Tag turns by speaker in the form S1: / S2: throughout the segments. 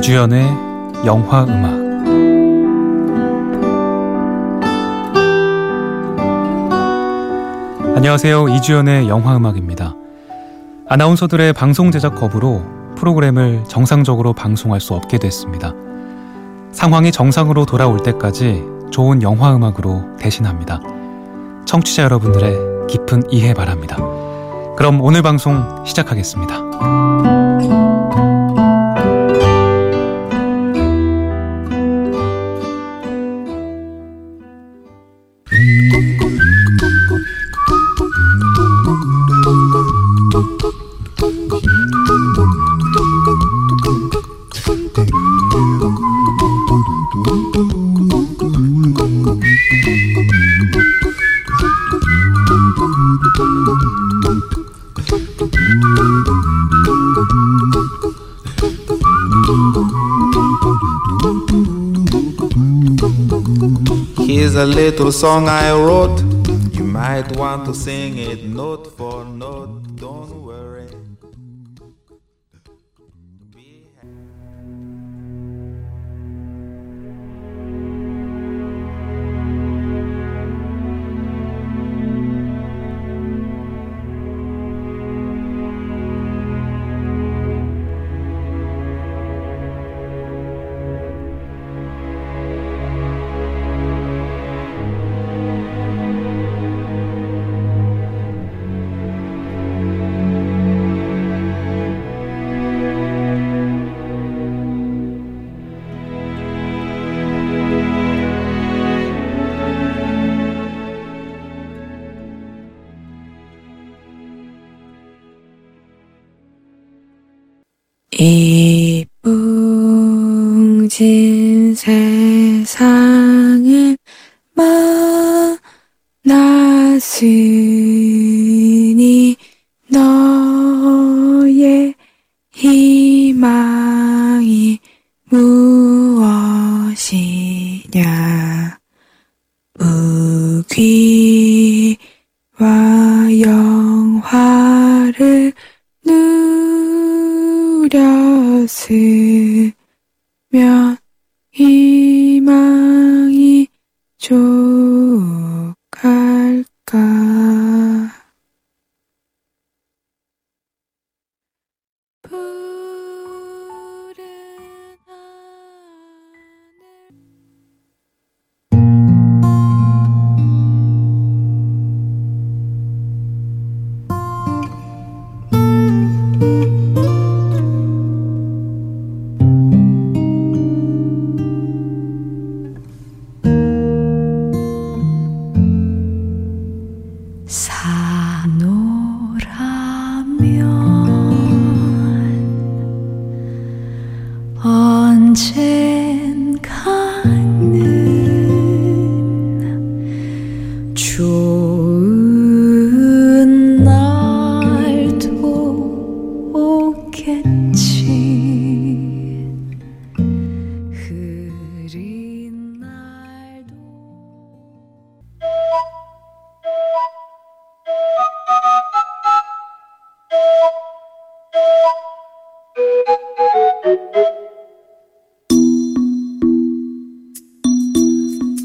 S1: 이주연의 영화 음악 안녕하세요. 이주연의 영화 음악입니다. 아나운서들의 방송 제작 거부로 프로그램을 정상적으로 방송할 수 없게 됐습니다. 상황이 정상으로 돌아올 때까지 좋은 영화 음악으로 대신합니다. 청취자 여러분들의 깊은 이해 바랍니다. 그럼 오늘 방송 시작하겠습니다.
S2: Here's a little song I wrote. You might want to sing it note for note.
S3: 진 세상을 만났으니 너의 희망이 무엇이냐? 우귀와 영화를 누렸으 면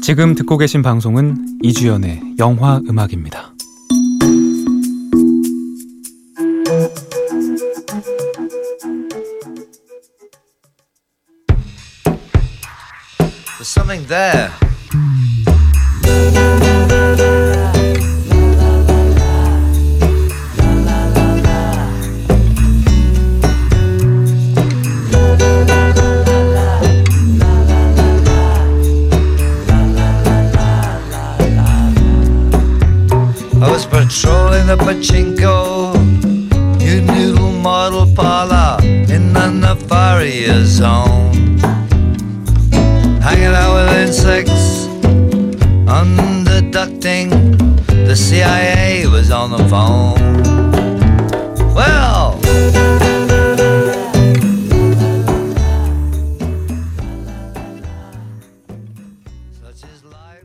S1: 지금 듣고 계신 방송은 이주연의 영화 음악입니다.
S4: Pachinko, new noodle model parlor in the Nefaria zone. Hanging out with insects, underducting. The CIA was on the phone. Well, such is life.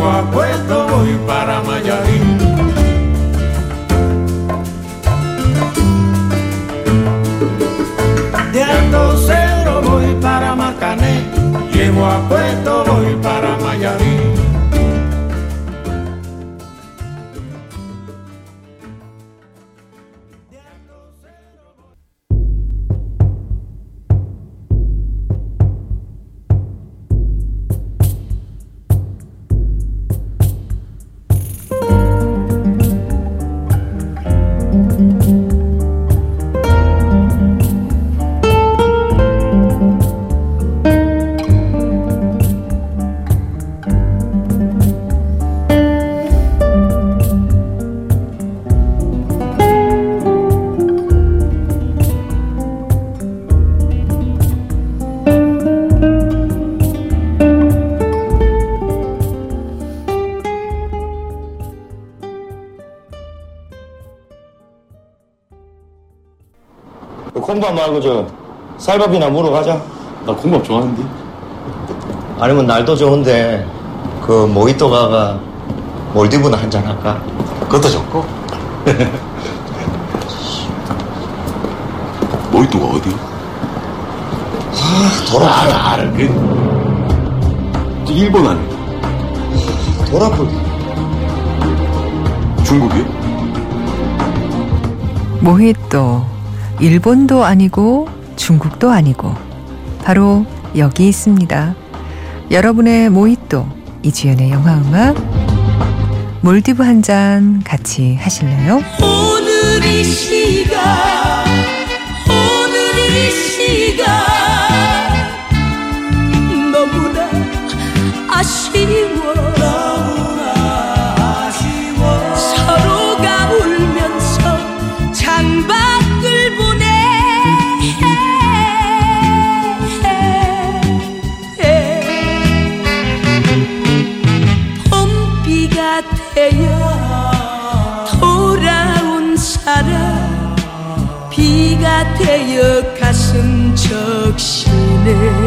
S5: walk
S6: 콩밥 말고 저 쌀밥이나 물어 가자.
S7: 나 콩밥 좋아하는데.
S6: 아니면 날도 좋은데 그 모히또 가가 몰디브나 한잔 할까?
S7: 그것도 좋고. 모히또가 어디?
S6: 돌아
S7: 알아, 알아. 그 일본 아니
S6: 돌아볼.
S7: 중국이?
S8: 모히또 일본도 아니고 중국도 아니고 바로 여기 있습니다. 여러분의 모히또 이주연의 영화음악 몰디브 한 잔 같이 하실래요?
S9: 오늘 이 시간 오늘 이 시간 너무나 아쉬워 적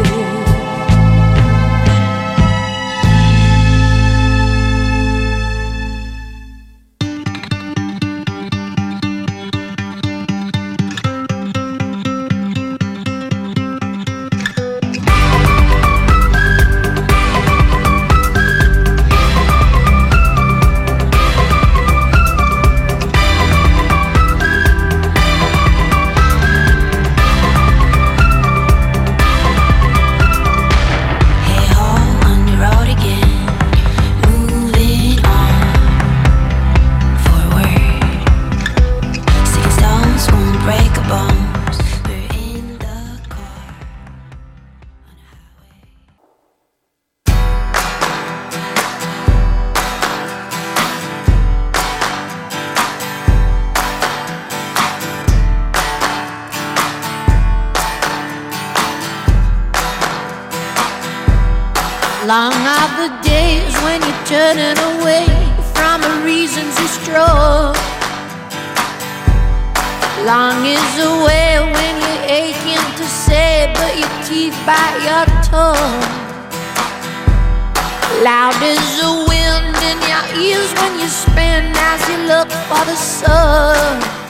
S10: Long are the days when you're turning away from the reasons you struck. Long is the way when you're aching to say, but your teeth bite your tongue. Loud is the wind in your ears when you spin as you look for the sun.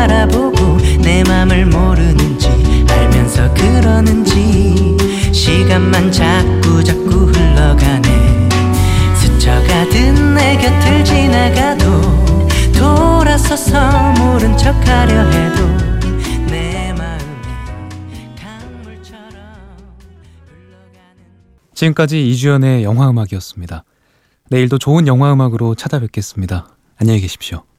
S10: 알아보고 내 맘을 모르는지 알면서 그러는지
S11: 시간만 자꾸 자꾸 흘러가네 스쳐가듯 내 곁을 지나가도 돌아서서 모른 척하려 해도
S1: 지금까지 이주연의 영화음악이었습니다. 내일도 좋은 영화음악으로 찾아뵙겠습니다. 안녕히 계십시오.